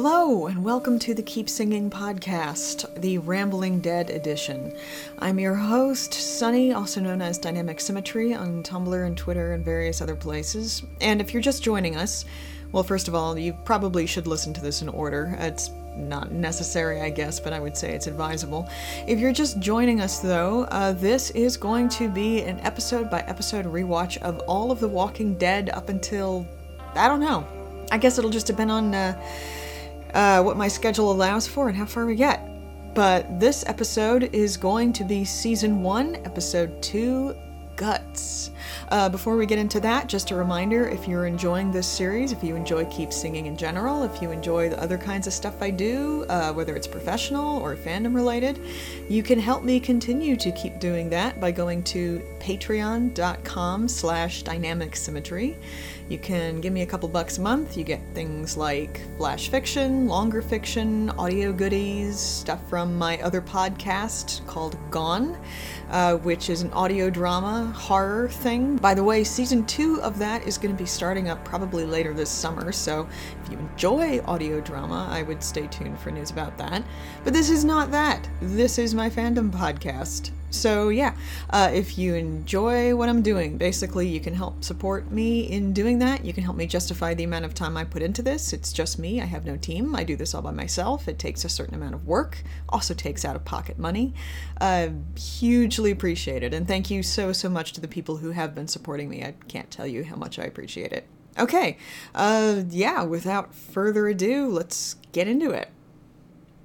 Hello, and welcome to the Keep Singing podcast, the Rambling Dead edition. I'm your host, Sunny, also known as Dynamic Symmetry on Tumblr and Twitter and various other places. And if you're just joining us, well, first of all, you probably should listen to this in order. It's not necessary, I guess, but I would say it's advisable. If you're just joining us, though, uh, this is going to be an episode by episode rewatch of all of The Walking Dead up until, I don't know. I guess it'll just depend on. Uh, uh, what my schedule allows for and how far we get. But this episode is going to be season one, episode two Guts. Uh, before we get into that, just a reminder if you're enjoying this series, if you enjoy Keep Singing in general, if you enjoy the other kinds of stuff I do, uh, whether it's professional or fandom related, you can help me continue to keep doing that by going to patreon.com slash dynamic symmetry. You can give me a couple bucks a month. You get things like flash fiction, longer fiction, audio goodies, stuff from my other podcast called Gone, uh, which is an audio drama horror thing. By the way, season two of that is going to be starting up probably later this summer, so if you enjoy audio drama, I would stay tuned for news about that. But this is not that. This is my fandom podcast. So, yeah, uh, if you enjoy what I'm doing, basically, you can help support me in doing that. You can help me justify the amount of time I put into this. It's just me, I have no team. I do this all by myself. It takes a certain amount of work, also takes out of pocket money. Uh, hugely appreciated. And thank you so, so much to the people who have been supporting me. I can't tell you how much I appreciate it. Okay, uh, yeah, without further ado, let's get into it.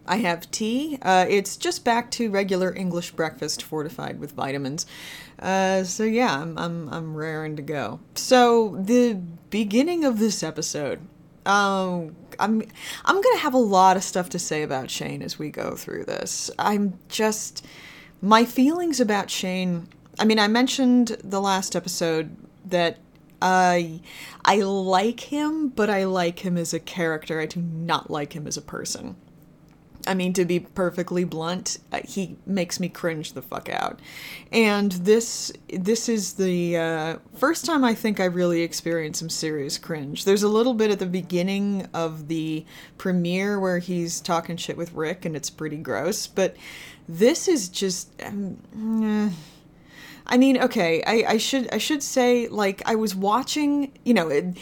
I have tea. Uh, it's just back to regular English breakfast fortified with vitamins. Uh, so yeah, I'm, I'm, I'm raring to go. So the beginning of this episode, um, I'm, I'm gonna have a lot of stuff to say about Shane as we go through this. I'm just, my feelings about Shane, I mean, I mentioned the last episode that I I like him, but I like him as a character. I do not like him as a person. I mean, to be perfectly blunt, uh, he makes me cringe the fuck out. And this this is the uh, first time I think I really experienced some serious cringe. There's a little bit at the beginning of the premiere where he's talking shit with Rick, and it's pretty gross. But this is just. Um, eh. I mean, okay, I, I should I should say like I was watching, you know, it,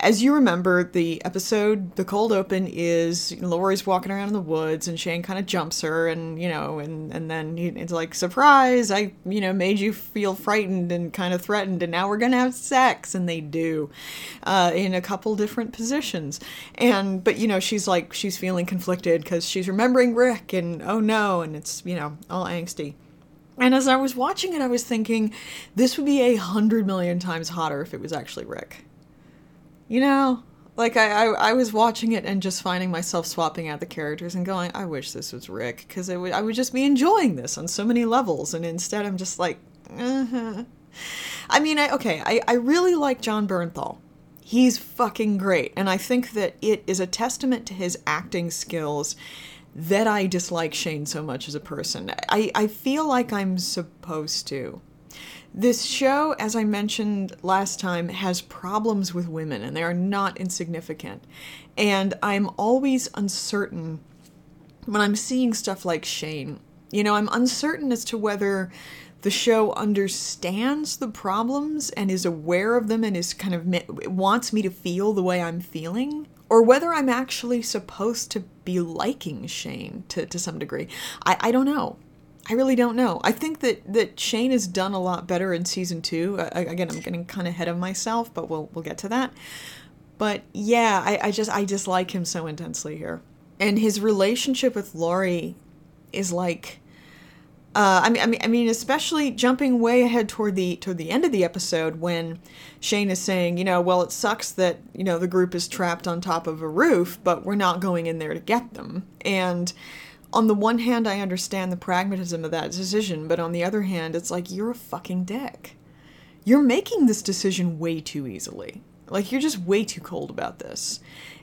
as you remember, the episode, the cold open is Lori's walking around in the woods and Shane kind of jumps her and, you know, and, and then he, it's like, surprise, I, you know, made you feel frightened and kind of threatened and now we're to have sex. And they do uh, in a couple different positions. And, but, you know, she's like, she's feeling conflicted because she's remembering Rick and, oh no, and it's, you know, all angsty. And as I was watching it, I was thinking, this would be a hundred million times hotter if it was actually Rick. You know, like I, I, I, was watching it and just finding myself swapping out the characters and going, I wish this was Rick because I would just be enjoying this on so many levels, and instead I'm just like, uh-huh. I mean, I, okay, I, I really like Jon Bernthal. He's fucking great, and I think that it is a testament to his acting skills that I dislike Shane so much as a person. I, I feel like I'm supposed to. This show, as I mentioned last time, has problems with women, and they are not insignificant. And I'm always uncertain when I'm seeing stuff like Shane. You know, I'm uncertain as to whether the show understands the problems and is aware of them and is kind of wants me to feel the way I'm feeling or whether I'm actually supposed to be liking Shane to, to some degree. I, I don't know. I really don't know. I think that that Shane has done a lot better in season two. Again, I'm getting kind of ahead of myself, but we'll we'll get to that. But yeah, I, I just I dislike him so intensely here, and his relationship with Lori is like. Uh, I mean, I mean, I mean, especially jumping way ahead toward the toward the end of the episode when Shane is saying, you know, well, it sucks that you know the group is trapped on top of a roof, but we're not going in there to get them. And on the one hand, I understand the pragmatism of that decision, but on the other hand, it's like you're a fucking dick. You're making this decision way too easily. Like you're just way too cold about this.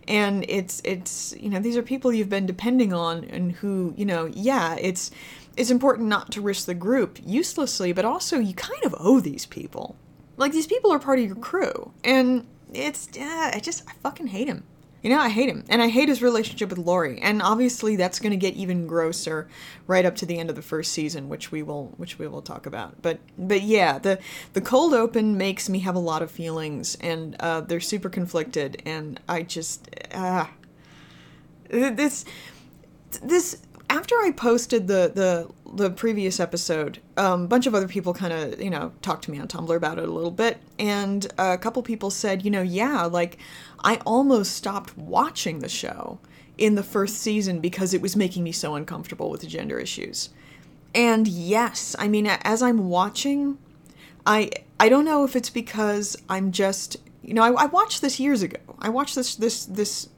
And it's it's you know, these are people you've been depending on and who, you know, yeah, it's it's important not to risk the group uselessly, but also you kind of owe these people. Like these people are part of your crew. And it's yeah, I just I fucking hate him. You know, I hate him. And I hate his relationship with Lori. And obviously that's going to get even grosser right up to the end of the first season, which we will which we will talk about. But but yeah, the the cold open makes me have a lot of feelings and uh, they're super conflicted and I just ah uh, this this after I posted the the the previous episode, um, a bunch of other people kind of you know talked to me on Tumblr about it a little bit, and a couple people said, you know, yeah, like I almost stopped watching the show in the first season because it was making me so uncomfortable with the gender issues. And yes, I mean, as I'm watching, I I don't know if it's because I'm just you know I, I watched this years ago. I watched this this this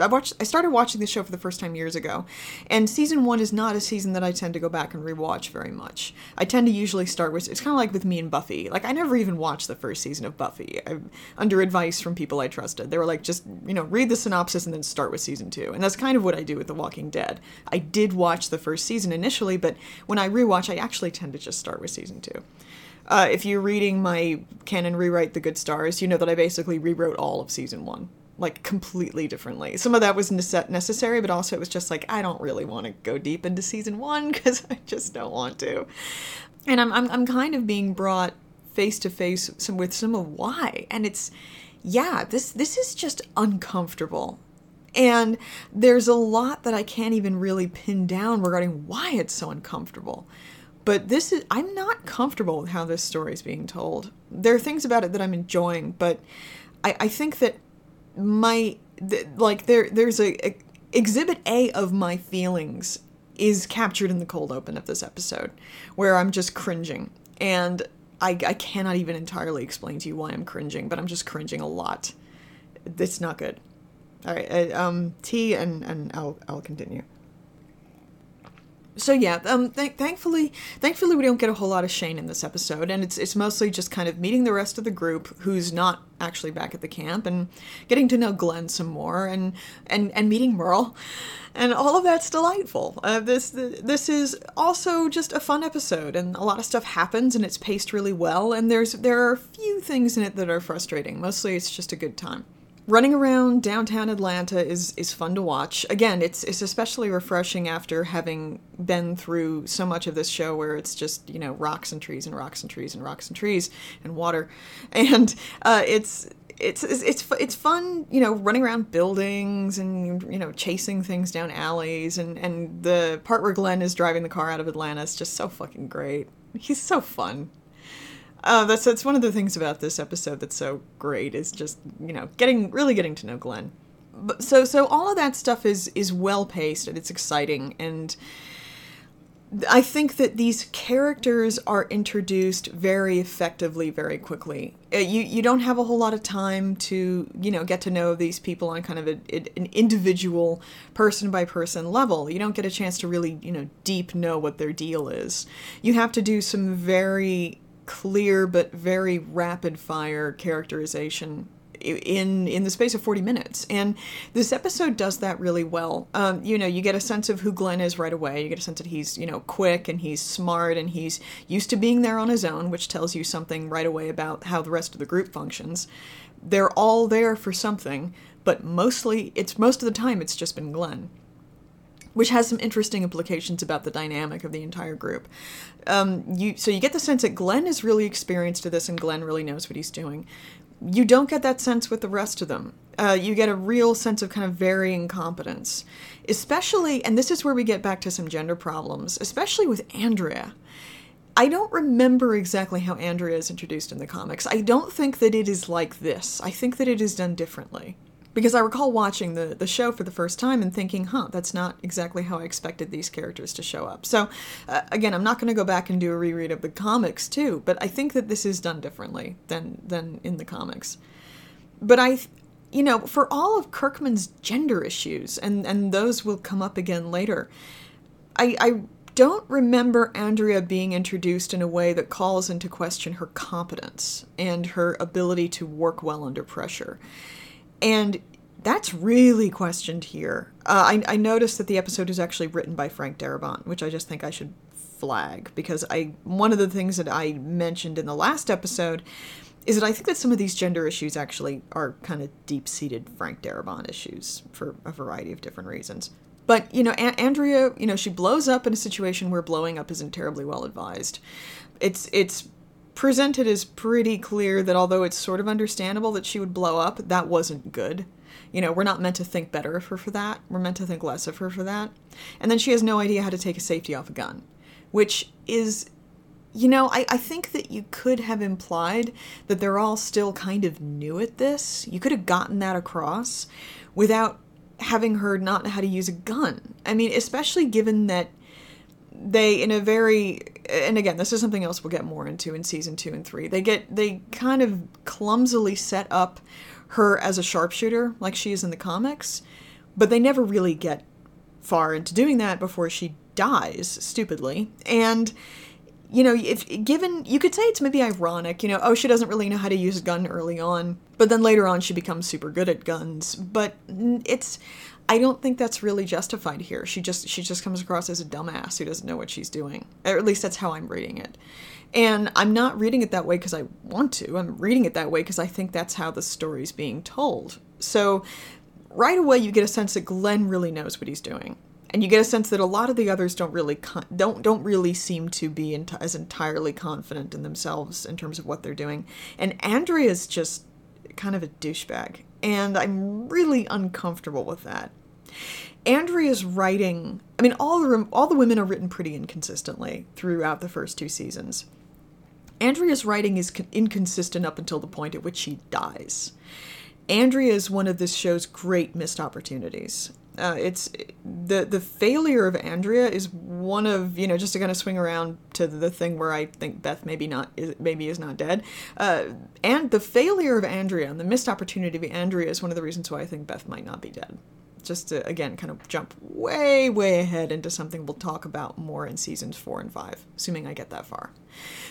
I watched. I started watching the show for the first time years ago, and season one is not a season that I tend to go back and rewatch very much. I tend to usually start with. It's kind of like with me and Buffy. Like I never even watched the first season of Buffy. I, under advice from people I trusted, they were like, just you know, read the synopsis and then start with season two. And that's kind of what I do with The Walking Dead. I did watch the first season initially, but when I rewatch, I actually tend to just start with season two. Uh, if you're reading my canon rewrite the good stars you know that i basically rewrote all of season one like completely differently. Some of that was necessary, but also it was just like I don't really want to go deep into season one because I just don't want to. And I'm I'm I'm kind of being brought face to face with some of why, and it's yeah this this is just uncomfortable. And there's a lot that I can't even really pin down regarding why it's so uncomfortable. But this is I'm not comfortable with how this story is being told. There are things about it that I'm enjoying, but I, I think that my th- like there there's a, a exhibit A of my feelings is captured in the cold open of this episode, where I'm just cringing. And I, I cannot even entirely explain to you why I'm cringing, but I'm just cringing a lot. It's not good. All right, uh, um, T and and I'll I'll continue so yeah, um, th- thankfully, thankfully we don't get a whole lot of Shane in this episode, and it's it's mostly just kind of meeting the rest of the group who's not actually back at the camp, and getting to know Glenn some more, and and and meeting Merle, and all of that's delightful. Uh, this this is also just a fun episode, and a lot of stuff happens, and it's paced really well, and there's there are a few things in it that are frustrating. Mostly, it's just a good time running around downtown Atlanta is is fun to watch. Again, it's it's especially refreshing after having been through so much of this show where it's just you know rocks and trees and rocks and trees and rocks and trees and water, and uh, it's. It's, it's it's fun, you know, running around buildings and you know chasing things down alleys and and the part where Glenn is driving the car out of Atlanta is just so fucking great. He's so fun. Uh, that's that's one of the things about this episode that's so great is just you know getting really getting to know Glenn. But, so so all of that stuff is is well paced and it's exciting and I think that these characters are introduced very effectively, very quickly. Uh, you you don't have a whole lot of time to you know get to know these people on kind of a, an individual, person by person level. You don't get a chance to really you know deep know what their deal is. You have to do some very clear but very rapid fire characterization in in the space of 40 minutes. And this episode does that really well. Um, you know you get a sense of who glenn is right away. You get a sense that he's you know quick and he's smart and he's used to being there on his own which tells you something right away about how the rest of the group functions. They're all there for something but mostly it's most of the time it's just been glenn which has some interesting implications about the dynamic of the entire group. Um, you so you get the sense that Glenn is really experienced to this, and Glenn really knows what he's doing. You don't get that sense with the rest of them. Uh, you get a real sense of kind of varying competence, especially, and this is where we get back to some gender problems, especially with Andrea. I don't remember exactly how Andrea is introduced in the comics. I don't think that it is like this. I think that it is done differently because I recall watching the, the show for the first time and thinking, huh, that's not exactly how I expected these characters to show up. So, uh, again, I'm not going to go back and do a reread of the comics too, but I think that this is done differently than than in the comics. But I, you know, for all of Kirkman's gender issues, and and those will come up again later, I, I don't remember Andrea being introduced in a way that calls into question her competence and her ability to work well under pressure. And that's really questioned here. Uh, I, I noticed that the episode is actually written by Frank Darabont, which I just think I should flag because I one of the things that I mentioned in the last episode is that I think that some of these gender issues actually are kind of deep seated Frank Darabont issues for a variety of different reasons. But, you know, a- Andrea, you know, she blows up in a situation where blowing up isn't terribly well advised. It's, it's presented as pretty clear that although it's sort of understandable that she would blow up, that wasn't good. You know, we're not meant to think better of her for that. We're meant to think less of her for that. And then she has no idea how to take a safety off a gun, which is you know, I, I think that you could have implied that they're all still kind of new at this. You could have gotten that across without having her not know how to use a gun. I mean, especially given that they in a very and again this is something else we'll get more into in season 2 and 3 they get they kind of clumsily set up her as a sharpshooter like she is in the comics but they never really get far into doing that before she dies stupidly and you know, if given, you could say it's maybe ironic, you know, oh, she doesn't really know how to use a gun early on, but then later on she becomes super good at guns. But it's, I don't think that's really justified here. She just, she just comes across as a dumbass who doesn't know what she's doing. Or at least that's how I'm reading it. And I'm not reading it that way because I want to. I'm reading it that way because I think that's how the story's being told. So right away you get a sense that Glenn really knows what he's doing and you get a sense that a lot of the others don't really con- don't don't really seem to be ent- as entirely confident in themselves in terms of what they're doing. And Andrea's just kind of a douchebag, and I'm really uncomfortable with that. Andrea's writing, I mean, all the all the women are written pretty inconsistently throughout the first two seasons. Andrea's writing is inconsistent up until the point at which she dies. Andrea is one of this show's great missed opportunities. Uh, it's the the failure of Andrea is one of you know just to kind of swing around to the thing where I think Beth maybe not is maybe is not dead, uh, and the failure of Andrea and the missed opportunity of Andrea is one of the reasons why I think Beth might not be dead. Just to again kind of jump way way ahead into something we'll talk about more in seasons four and five, assuming I get that far.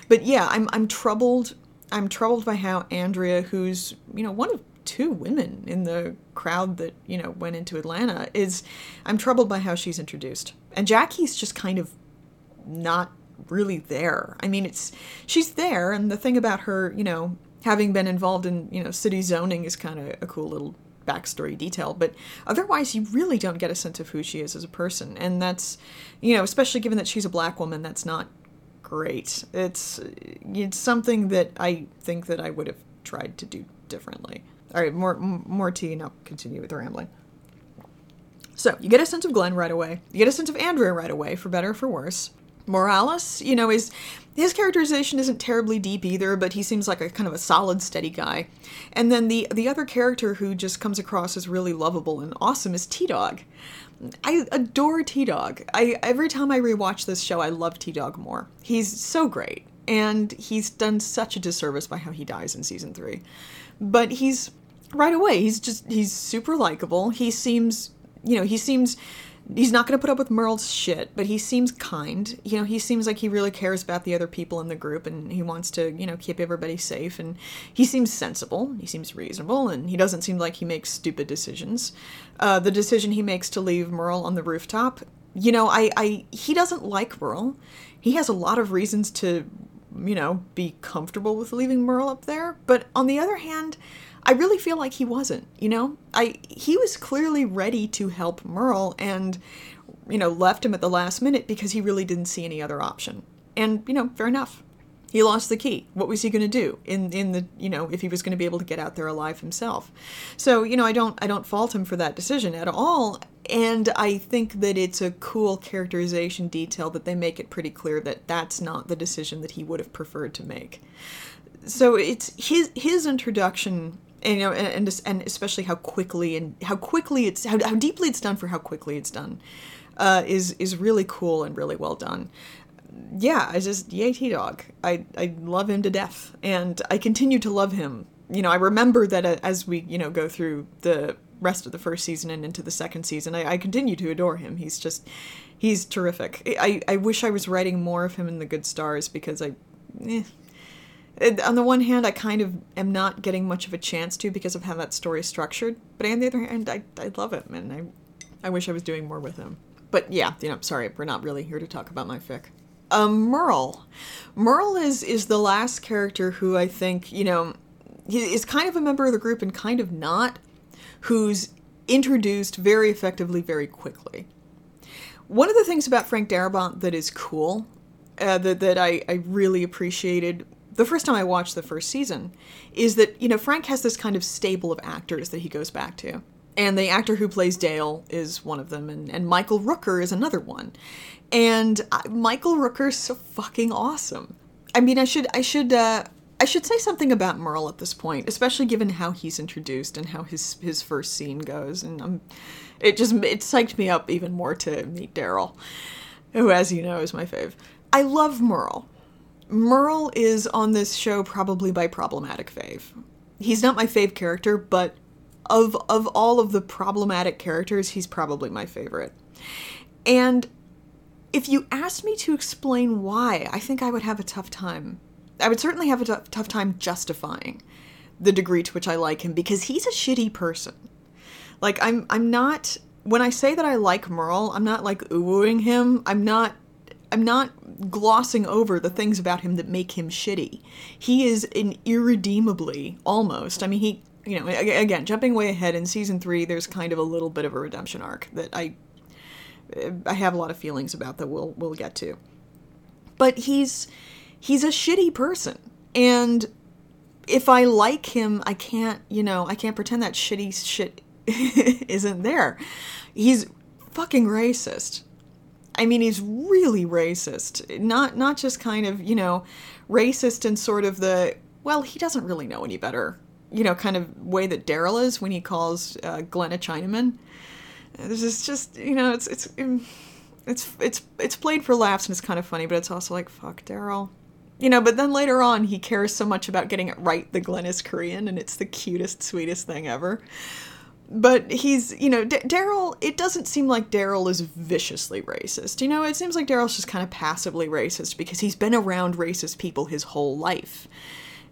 But yeah, I'm I'm troubled. I'm troubled by how Andrea, who's you know one of two women in the crowd that you know went into Atlanta is I'm troubled by how she's introduced. And Jackie's just kind of not really there. I mean, it's she's there and the thing about her, you know, having been involved in, you know, city zoning is kind of a cool little backstory detail, but otherwise you really don't get a sense of who she is as a person. And that's, you know, especially given that she's a black woman, that's not great. It's it's something that I think that I would have tried to do differently. All right, more more tea, I'll continue with the rambling. So you get a sense of Glenn right away. You get a sense of Andrea right away, for better or for worse. Morales, you know, is his characterization isn't terribly deep either, but he seems like a kind of a solid, steady guy. And then the the other character who just comes across as really lovable and awesome is T Dog. I adore T Dog. I every time I rewatch this show, I love T Dog more. He's so great, and he's done such a disservice by how he dies in season three. But he's right away. He's just he's super likable. He seems, you know, he seems he's not going to put up with Merle's shit, but he seems kind. You know, he seems like he really cares about the other people in the group and he wants to, you know, keep everybody safe and he seems sensible, he seems reasonable and he doesn't seem like he makes stupid decisions. Uh, the decision he makes to leave Merle on the rooftop, you know, I I he doesn't like Merle. He has a lot of reasons to, you know, be comfortable with leaving Merle up there, but on the other hand, I really feel like he wasn't, you know? I he was clearly ready to help Merle and you know, left him at the last minute because he really didn't see any other option. And, you know, fair enough. He lost the key. What was he going to do in in the, you know, if he was going to be able to get out there alive himself? So, you know, I don't I don't fault him for that decision at all. And I think that it's a cool characterization detail that they make it pretty clear that that's not the decision that he would have preferred to make. So it's his his introduction and you know and, and especially how quickly and how quickly it's how, how deeply it's done for how quickly it's done uh, is is really cool and really well done yeah i just yay t dog i i love him to death and i continue to love him you know i remember that as we you know go through the rest of the first season and into the second season i, I continue to adore him he's just he's terrific I, I wish i was writing more of him in the good stars because i eh, on the one hand, I kind of am not getting much of a chance to because of how that story is structured. But on the other hand, I, I love him and I, I wish I was doing more with him. But yeah, you know, sorry, we're not really here to talk about my fic. Um, Merle. Merle is is the last character who I think you know is kind of a member of the group and kind of not, who's introduced very effectively very quickly. One of the things about Frank Darabont that is cool, uh, that that I, I really appreciated the first time I watched the first season, is that you know Frank has this kind of stable of actors that he goes back to and the actor who plays Dale is one of them, and, and Michael Rooker is another one. And uh, Michael Rooker's so fucking awesome. I mean, I should I should uh, I should say something about Merle at this point, especially given how he's introduced and how his his first scene goes, and I'm, it just it psyched me up even more to meet Daryl, who, as you know, is my fave. I love Merle. Merle is on this show probably by problematic fave. He's not my fave character, but of of all of the problematic characters, he's probably my favorite. And if you asked me to explain why, I think I would have a tough time. I would certainly have a t- tough time justifying the degree to which I like him because he's a shitty person. Like I'm I'm not when I say that I like Merle, I'm not like oohing him. I'm not I'm not glossing over the things about him that make him shitty. He is an irredeemably almost. I mean, he you know, again, jumping way ahead in season three, there's kind of a little bit of a redemption arc that I I have a lot of feelings about that we'll we'll get to. But he's he's a shitty person, and if I like him, I can't you know I can't pretend that shitty shit isn't there. He's fucking racist. I mean, he's really racist. Not not just kind of you know racist and sort of the well, he doesn't really know any better you know, kind of way that Daryl is when he calls uh, Glenn a Chinaman. This is just, you know, it's it's it's it's it's played for laughs and it's kind of funny, but it's also like fuck Daryl. You know, but then later on he cares so much about getting it right that Glenn is Korean and it's the cutest, sweetest thing ever. But he's, you know, D- Daryl, it doesn't seem like Daryl is viciously racist. You know, it seems like Daryl's just kind of passively racist because he's been around racist people his whole life.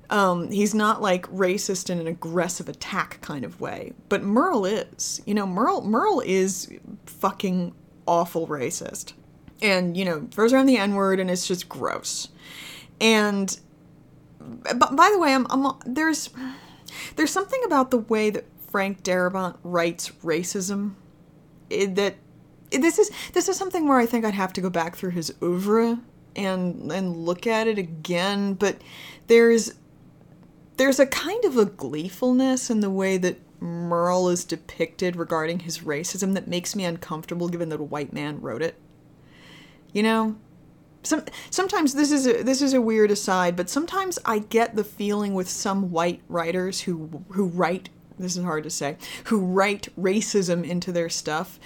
Um, he's not like racist in an aggressive attack kind of way, but Merle is. You know, Merle Merle is fucking awful racist, and you know throws around the N word, and it's just gross. And but by the way, I'm, I'm there's there's something about the way that Frank Darabont writes racism that this is this is something where I think I'd have to go back through his oeuvre and and look at it again, but there's there's a kind of a gleefulness in the way that Merle is depicted regarding his racism that makes me uncomfortable given that a white man wrote it. You know? Some, sometimes this is a, this is a weird aside, but sometimes I get the feeling with some white writers who who write this is hard to say who write racism into their stuff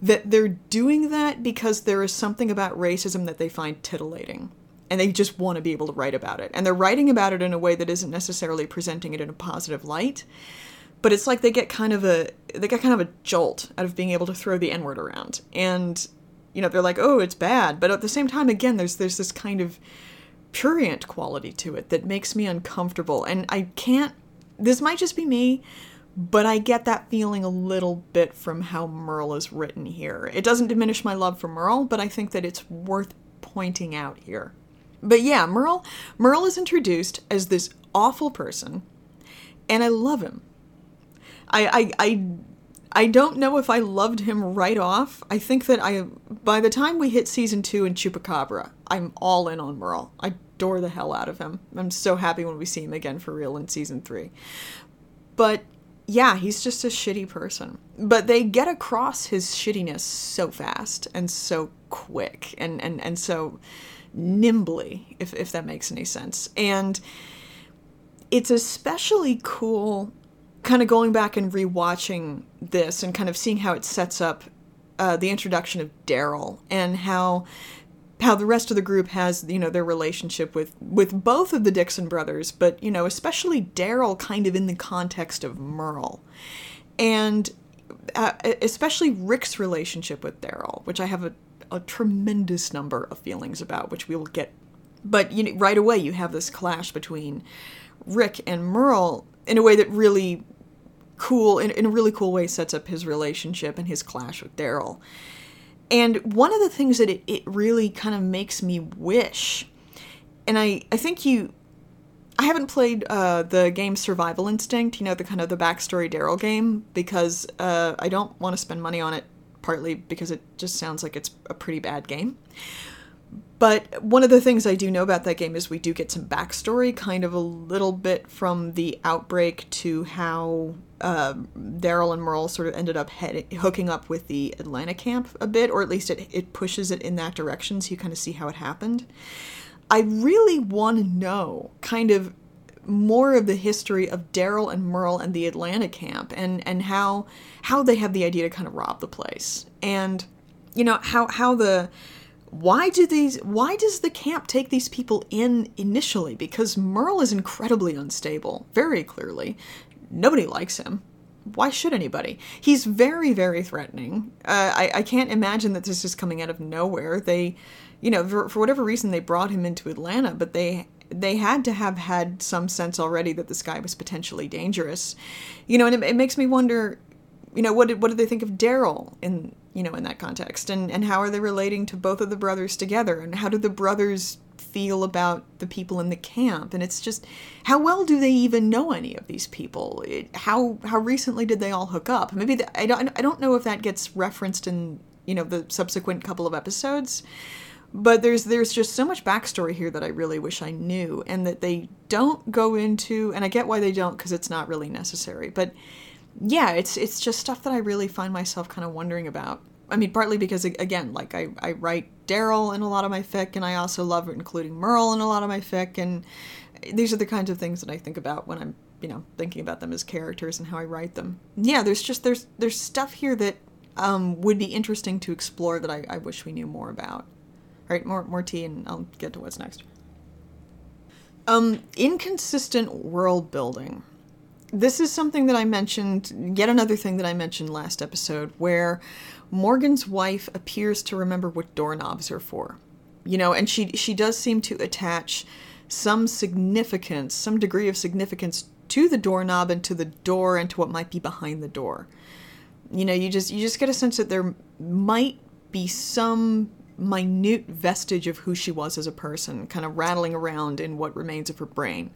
that they're doing that because there is something about racism that they find titillating and they just want to be able to write about it. And they're writing about it in a way that isn't necessarily presenting it in a positive light, but it's like they get kind of a they get kind of a jolt out of being able to throw the n-word around. And you know, they're like, "Oh, it's bad." But at the same time again, there's there's this kind of prurient quality to it that makes me uncomfortable. And I can't this might just be me, but I get that feeling a little bit from how Merle is written here. It doesn't diminish my love for Merle, but I think that it's worth pointing out here. But yeah, Merle Merle is introduced as this awful person, and I love him. I I I I don't know if I loved him right off. I think that I by the time we hit season two in Chupacabra, I'm all in on Merle. I adore the hell out of him. I'm so happy when we see him again for real in season three. But yeah, he's just a shitty person. But they get across his shittiness so fast and so quick and and and so nimbly, if, if that makes any sense. And it's especially cool kind of going back and rewatching this and kind of seeing how it sets up uh, the introduction of Daryl and how how the rest of the group has you know their relationship with with both of the Dixon brothers, but you know especially Daryl kind of in the context of Merle, and uh, especially Rick's relationship with Daryl, which I have a a tremendous number of feelings about, which we will get. But you know, right away, you have this clash between Rick and Merle in a way that really cool, in, in a really cool way, sets up his relationship and his clash with Daryl. And one of the things that it, it really kind of makes me wish, and I, I think you, I haven't played uh, the game Survival Instinct, you know, the kind of the backstory Daryl game, because uh, I don't want to spend money on it, partly because it just sounds like it's a pretty bad game. But one of the things I do know about that game is we do get some backstory, kind of a little bit from the outbreak to how uh, Daryl and Merle sort of ended up head- hooking up with the Atlanta camp a bit, or at least it, it pushes it in that direction so you kind of see how it happened. I really want to know kind of more of the history of Daryl and Merle and the Atlanta camp and, and how how they have the idea to kind of rob the place. And you know, how how the why do these why does the camp take these people in initially? Because merle is incredibly unstable very clearly. Nobody likes him. Why should anybody? He's very very threatening. Uh, I, I can't imagine that this is coming out of nowhere. They you know for, for whatever reason they brought him into atlanta but they they had to have had some sense already that this guy was potentially dangerous you know and it, it makes me wonder you know what did what did they think of daryl in you know, in that context? And and how are they relating to both of the brothers together? And how do the brothers feel about the people in the camp? And it's just how well do they even know any of these people? It, how how recently did they all hook up? Maybe the, I don't I don't know if that gets referenced in you know the subsequent couple of episodes but there's there's just so much backstory here that I really wish I knew and that they don't go into and I get why they don't because it's not really necessary but yeah, it's it's just stuff that I really find myself kind of wondering about. I mean, partly because again, like I, I write Daryl in a lot of my fic, and I also love including Merle in a lot of my fic, and these are the kinds of things that I think about when I'm, you know, thinking about them as characters and how I write them. Yeah, there's just there's there's stuff here that um, would be interesting to explore that I, I wish we knew more about. All right, more more tea, and I'll get to what's next. Um, inconsistent world building this is something that I mentioned, yet another thing that I mentioned last episode, where Morgan's wife appears to remember what doorknobs are for. You know, and she she does seem to attach some significance, some degree of significance to the doorknob and to the door and to what might be behind the door. You know, you just you just get a sense that there might be some minute vestige of who she was as a person kind of rattling around in what remains of her brain.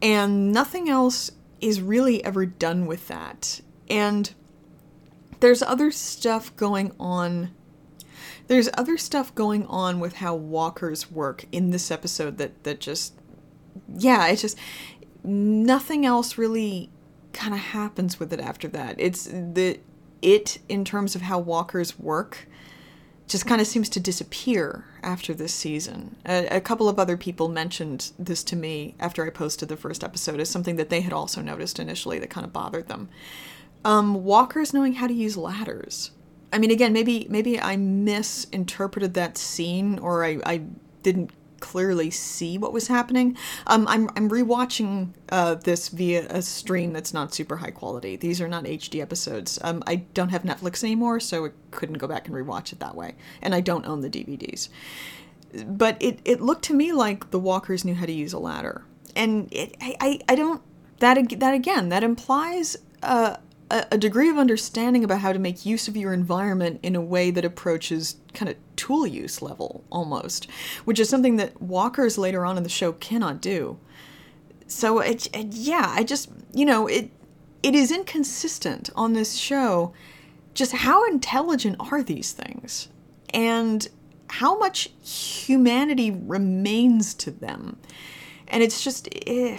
And nothing else is really ever done with that. And there's other stuff going on. There's other stuff going on with how walkers work in this episode that that just yeah, it's just nothing else really kind of happens with it after that. It's the it in terms of how walkers work just kind of seems to disappear after this season. A, a, couple of other people mentioned this to me after I posted the first episode as something that they had also noticed initially that kind of bothered them. Um, walkers knowing how to use ladders. I mean, again, maybe maybe I misinterpreted that scene or I, I didn't clearly see what was happening. Um, I'm I'm rewatching uh, this via a stream that's not super high quality. These are not HD episodes. Um, I don't have Netflix anymore, so I couldn't go back and rewatch it that way, and I don't own the DVDs. But it it looked to me like the walkers knew how to use a ladder, and it, I, I I don't that that again that implies. Uh, a, degree of understanding about how to make use of your environment in a way that approaches kind of tool use level almost, which is something that walkers later on in the show cannot do. So it, it, yeah, I just you know it it is inconsistent on this show. Just how intelligent are these things, and how much humanity remains to them, and it's just it, eh,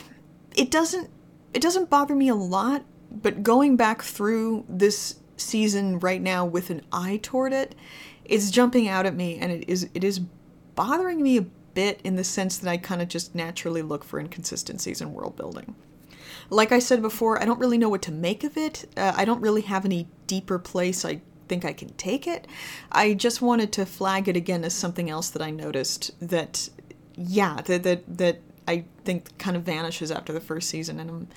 it doesn't it doesn't bother me a lot but going back through this season right now with an eye toward it, it's jumping out at me and it is it is bothering me a bit in the sense that I kind of just naturally look for inconsistencies in world building. Like I said before, I don't really know what to make of it. Uh, I don't really have any deeper place I think I can take it. I just wanted to flag it again as something else that I noticed that yeah, that that that I think kind of vanishes after the first season and I'm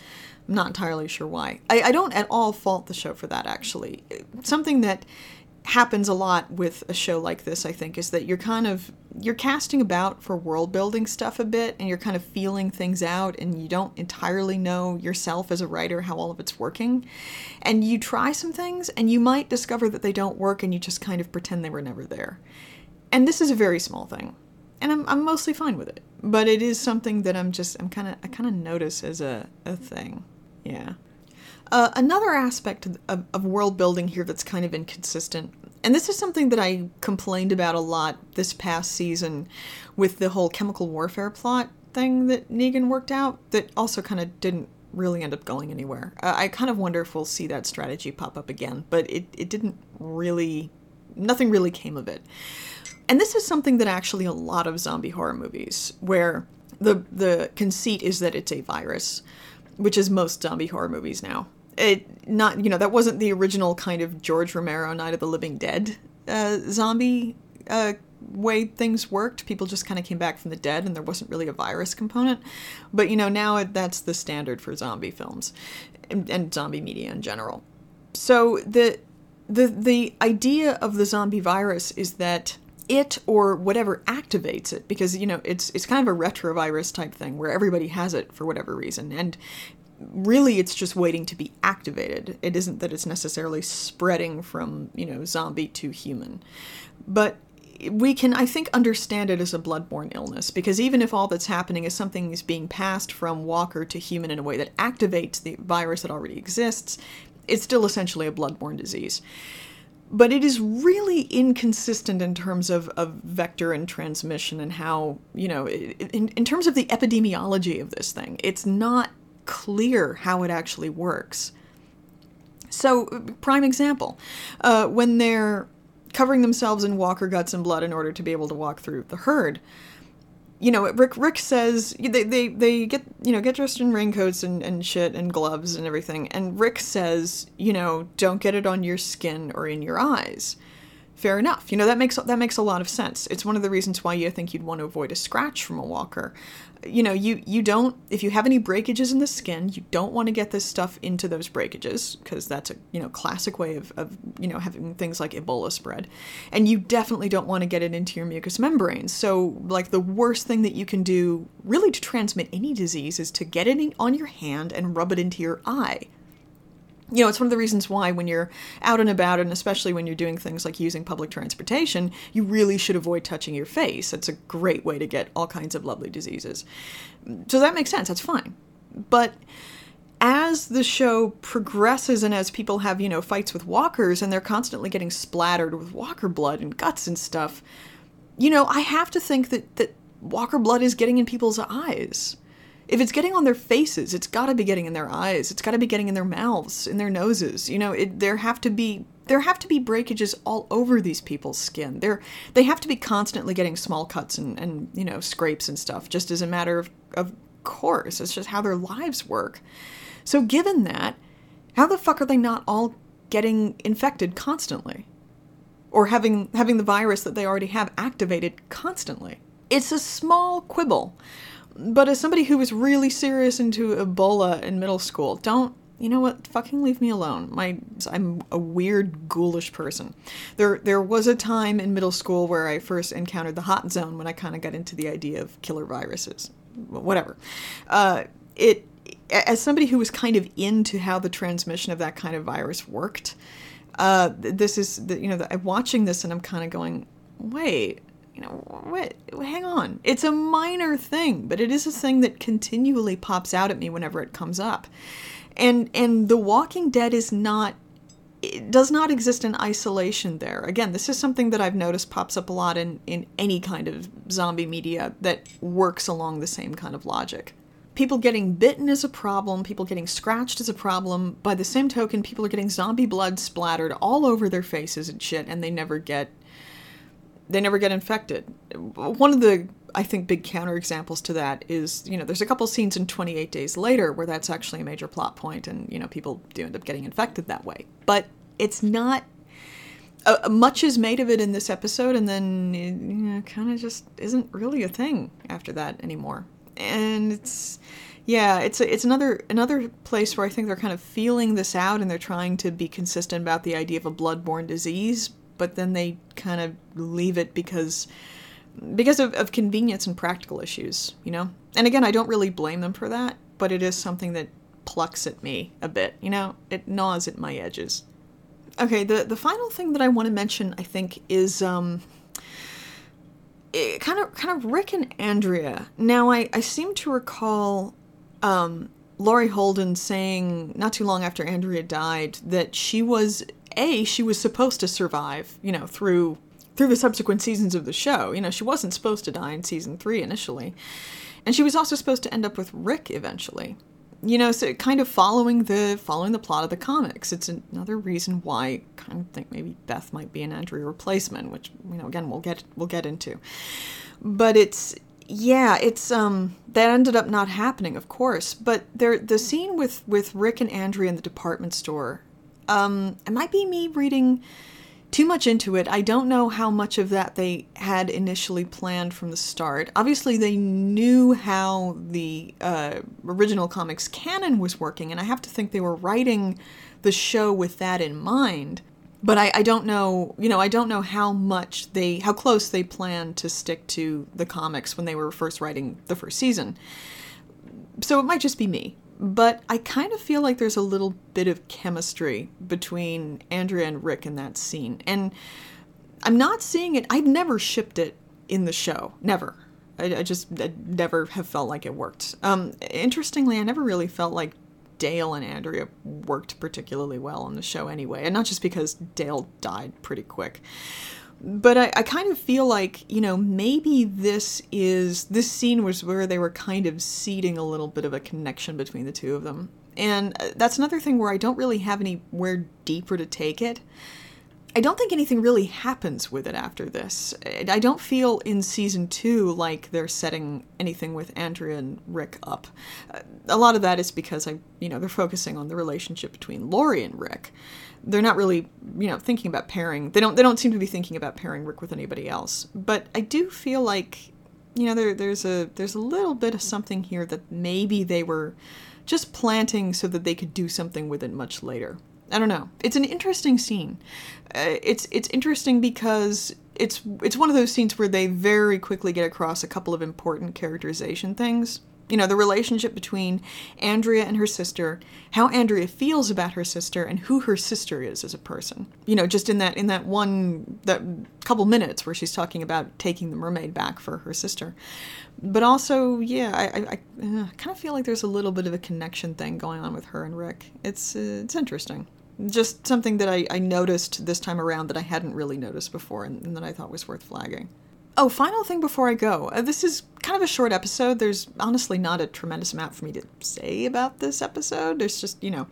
not entirely sure why. I, I don't at all fault the show for that, actually. Something that happens a lot with a show like this, I think, is that you're kind of you're casting about for world building stuff a bit and you're kind of feeling things out and you don't entirely know yourself as a writer how all of it's working. And you try some things and you might discover that they don't work and you just kind of pretend they were never there. And this is a very small thing. And I'm, I'm mostly fine with it. But it is something that I'm just, I'm kind of, I kind of notice as a, a thing. Yeah. Uh, another aspect of, of, world building here that's kind of inconsistent, and this is something that I complained about a lot this past season with the whole chemical warfare plot thing that Negan worked out, that also kind of didn't really end up going anywhere. Uh, I kind of wonder if we'll see that strategy pop up again, but it, it didn't really, nothing really came of it. And this is something that actually a lot of zombie horror movies, where the the conceit is that it's a virus, which is most zombie horror movies now it not you know that wasn't the original kind of George Romero Night of the Living Dead uh, zombie uh, way things worked. People just kind of came back from the dead, and there wasn't really a virus component. But you know now it, that's the standard for zombie films and, and zombie media in general. So the the the idea of the zombie virus is that it or whatever activates it because you know it's it's kind of a retrovirus type thing where everybody has it for whatever reason and really it's just waiting to be activated. It isn't that it's necessarily spreading from, you know, zombie to human. But we can, I think, understand it as a bloodborne illness because even if all that's happening is something is being passed from walker to human in a way that activates the virus that already exists, it's still essentially a bloodborne disease. But it is really inconsistent in terms of, of vector and transmission and how, you know, in, in terms of the epidemiology of this thing. It's not clear how it actually works. So, prime example, uh, when they're covering themselves in walker guts and blood in order to be able to walk through the herd, you know, Rick Rick says they, they, they get you know get dressed in raincoats and, and shit and gloves and everything, and Rick says you know don't get it on your skin or in your eyes. Fair enough. You know that makes that makes a lot of sense. It's one of the reasons why you think you'd want to avoid a scratch from a walker you know you you don't if you have any breakages in the skin you don't want to get this stuff into those breakages because that's a you know classic way of, of you know having things like ebola spread and you definitely don't want to get it into your mucous membranes so like the worst thing that you can do really to transmit any disease is to get it on your hand and rub it into your eye you know, it's one of the reasons why when you're out and about, and especially when you're doing things like using public transportation, you really should avoid touching your face. It's a great way to get all kinds of lovely diseases. So that makes sense. That's fine. But as the show progresses and as people have, you know, fights with walkers and they're constantly getting splattered with walker blood and guts and stuff, you know, I have to think that, that walker blood is getting in people's eyes if it's getting on their faces, it's got to be getting in their eyes. It's got to be getting in their mouths, in their noses. You know, it, there have to be there have to be breakages all over these people's skin. They're they have to be constantly getting small cuts and, and you know scrapes and stuff, just as a matter of of course. It's just how their lives work. So given that, how the fuck are they not all getting infected constantly? Or having having the virus that they already have activated constantly? It's a small quibble but as somebody who was really serious into Ebola in middle school, don't you know what? Fucking leave me alone. My I'm a weird ghoulish person. There there was a time in middle school where I first encountered the hot zone when I kind of got into the idea of killer viruses. Whatever. Uh, it as somebody who was kind of into how the transmission of that kind of virus worked. Uh, this is the, you know the, I'm watching this and I'm kind of going, wait, you know? Hang on. It's a minor thing, but it is a thing that continually pops out at me whenever it comes up. And and The Walking Dead is not it does not exist in isolation there. Again, this is something that I've noticed pops up a lot in, in any kind of zombie media that works along the same kind of logic. People getting bitten is a problem, people getting scratched is a problem. By the same token, people are getting zombie blood splattered all over their faces and shit, and they never get they never get infected. One of the I think big counterexamples to that is, you know, there's a couple scenes in 28 Days Later where that's actually a major plot point, and you know, people do end up getting infected that way. But it's not. Uh, much is made of it in this episode, and then it you know, kind of just isn't really a thing after that anymore. And it's, yeah, it's a, it's another another place where I think they're kind of feeling this out, and they're trying to be consistent about the idea of a bloodborne disease, but then they kind of leave it because because of, of convenience and practical issues, you know? And again, I don't really blame them for that, but it is something that plucks at me a bit, you know? It gnaws at my edges. Okay, the, the final thing that I want to mention, I think, is um, it, kind of kind of Rick and Andrea. Now, I, I seem to recall um, Laurie Holden saying not too long after Andrea died that she was a she was supposed to survive, you know, through through the subsequent seasons of the show. You know, she wasn't supposed to die in season three initially. And she was also supposed to end up with Rick eventually. You know, so kind of following the following the plot of the comics. It's another reason why I kind of think maybe Beth might be an Andrea replacement, which you know again we'll get we'll get into. But it's yeah, it's um that ended up not happening, of course. But there the scene with with Rick and Andrea in the department store. Um, it might be me reading too much into it. I don't know how much of that they had initially planned from the start. Obviously, they knew how the uh, original comics canon was working, and I have to think they were writing the show with that in mind. But I, I don't know, you know, I don't know how much they, how close they planned to stick to the comics when they were first writing the first season. So it might just be me but I kind of feel like there's a little bit of chemistry between Andrea and Rick in that scene. And I'm not seeing it, I've never shipped it in the show. Never. I, I just I never have felt like it worked. Um, interestingly, I never really felt like Dale and Andrea worked particularly well on the show anyway. And not just because Dale died pretty quick but I, I kind of feel like you know maybe this is this scene was where they were kind of seeding a little bit of a connection between the two of them. And uh, that's another thing where i don't really have anywhere deeper to take it. I don't think anything really happens with it after this. I don't feel in season two like they're setting anything with andrea and rick up. Uh, a lot of that is because i you know they're focusing on the relationship between Lori and rick they're not really you know thinking about pairing. They don't they don't seem to be thinking about pairing rick with anybody else. But i do feel like you know there there's a there's a little bit of something here that maybe they were just planting so that they could do something with it much later. I don't know. It's an interesting scene. Uh, it's it's interesting because it's it's one of those scenes where they very quickly get across a couple of important characterization things you know, the relationship between Andrea and her sister, how Andrea feels about her sister, and who her sister is as a person. You know, just in that in that one that couple minutes where she's talking about taking the mermaid back for her sister. But also, yeah, I, I, I uh, kind of feel like there's a little bit of a connection thing going on with her and Rick. It's uh, it's interesting. Just something that I, I noticed this time around that I hadn't really noticed before and, and that I thought was worth flagging. Oh, final thing before I go. Uh, this is kind of a short episode. There's honestly not a tremendous amount for me to say about this episode. There's just, you know,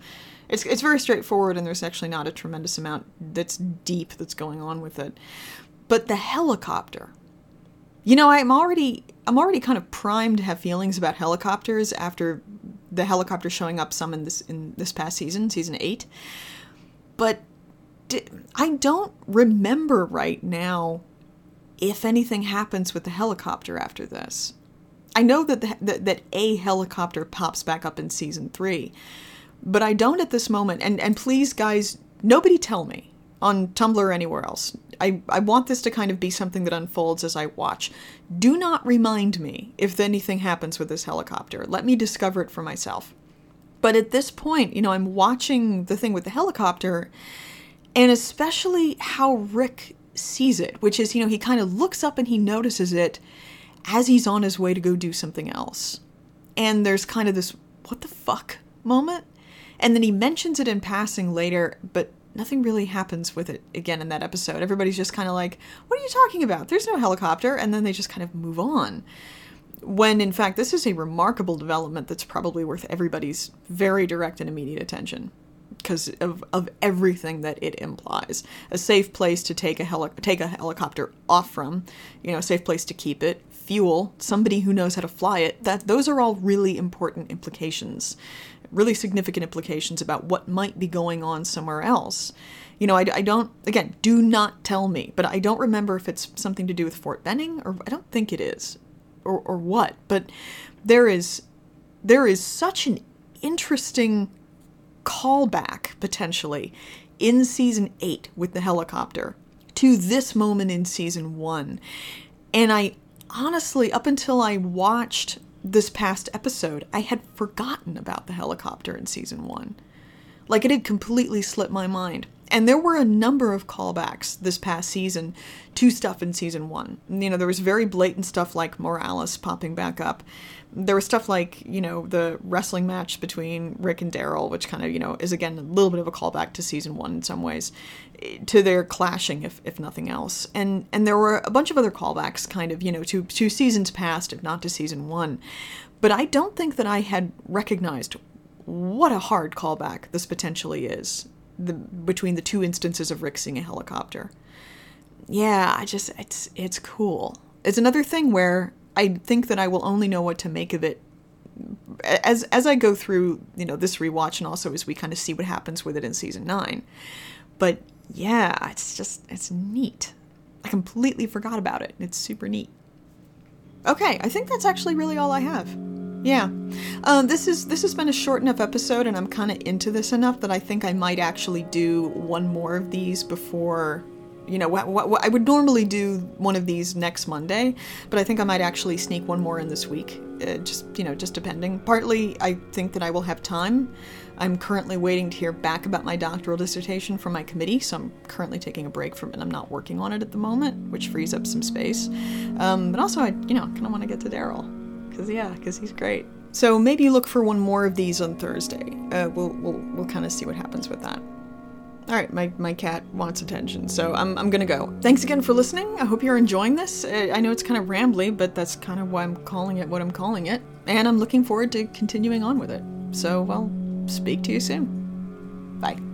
it's it's very straightforward and there's actually not a tremendous amount that's deep that's going on with it. But the helicopter. You know, I'm already I'm already kind of primed to have feelings about helicopters after the helicopter showing up some in this in this past season, season 8. But I don't remember right now if anything happens with the helicopter after this. I know that, the, that that a helicopter pops back up in season three, but I don't at this moment. And and please, guys, nobody tell me on Tumblr or anywhere else. I, I want this to kind of be something that unfolds as I watch. Do not remind me if anything happens with this helicopter. Let me discover it for myself. But at this point, you know, I'm watching the thing with the helicopter, and especially how Rick sees it, which is, you know, he kind of looks up and he notices it as he's on his way to go do something else. And there's kind of this, what the fuck moment? And then he mentions it in passing later, but nothing really happens with it again in that episode. Everybody's just kind of like, what are you talking about? There's no helicopter. And then they just kind of move on. When in fact, this is a remarkable development that's probably worth everybody's very direct and immediate attention because of, of everything that it implies. A safe place to take a heli- take a helicopter off from, you know, a safe place to keep it, fuel, somebody who knows how to fly it. That those are all really important implications, really significant implications about what might be going on somewhere else. You know, I, I don't again, do not tell me, but I don't remember if it's something to do with Fort Benning or I don't think it is, or or what. But there is there is such an interesting callback potentially in season 8 with the helicopter to this moment in season 1. And I honestly, up until I watched this past episode, I had forgotten about the helicopter in season one. Like it had completely slipped my mind. And there were a number of callbacks this past season to stuff in season one. You know, there was very blatant stuff like Morales popping back up. There was stuff like, you know, the wrestling match between Rick and Daryl, which kind of, you know, is again a little bit of a callback to season one in some ways, to their clashing, if, if nothing else. And and there were a bunch of other callbacks, kind of, you know, to, to seasons past, if not to season one. But I don't think that I had recognized what a hard callback this potentially is the between the two instances of Rick seeing a helicopter. Yeah, I just it's it's cool. It's another thing where I think that I will only know what to make of it as as I go through, you know, this rewatch and also as we kind of see what happens with it in season 9. But yeah, it's just it's neat. I completely forgot about it. It's super neat. Okay, I think that's actually really all I have. Yeah, uh, this is this has been a short enough episode, and I'm kind of into this enough that I think I might actually do one more of these before. You know, I would normally do one of these next Monday, but I think I might actually sneak one more in this week. Uh, just you know, just depending. Partly, I think that I will have time. I'm currently waiting to hear back about my doctoral dissertation from my committee, so I'm currently taking a break from it. I'm not working on it at the moment, which frees up some space. Um, but also, I you know kind of want to get to Daryl because yeah, because he's great. So maybe look for one more of these on Thursday. Uh, we'll we'll we'll kind of see what happens with that. All right, my, my cat wants attention, so I'm, I'm gonna go. Thanks again for listening. I hope you're enjoying this. Uh, I know it's kind of rambly, but that's kind of why I'm calling it what I'm calling it. And I'm looking forward to continuing on with it. So, well, speak to you soon. Bye.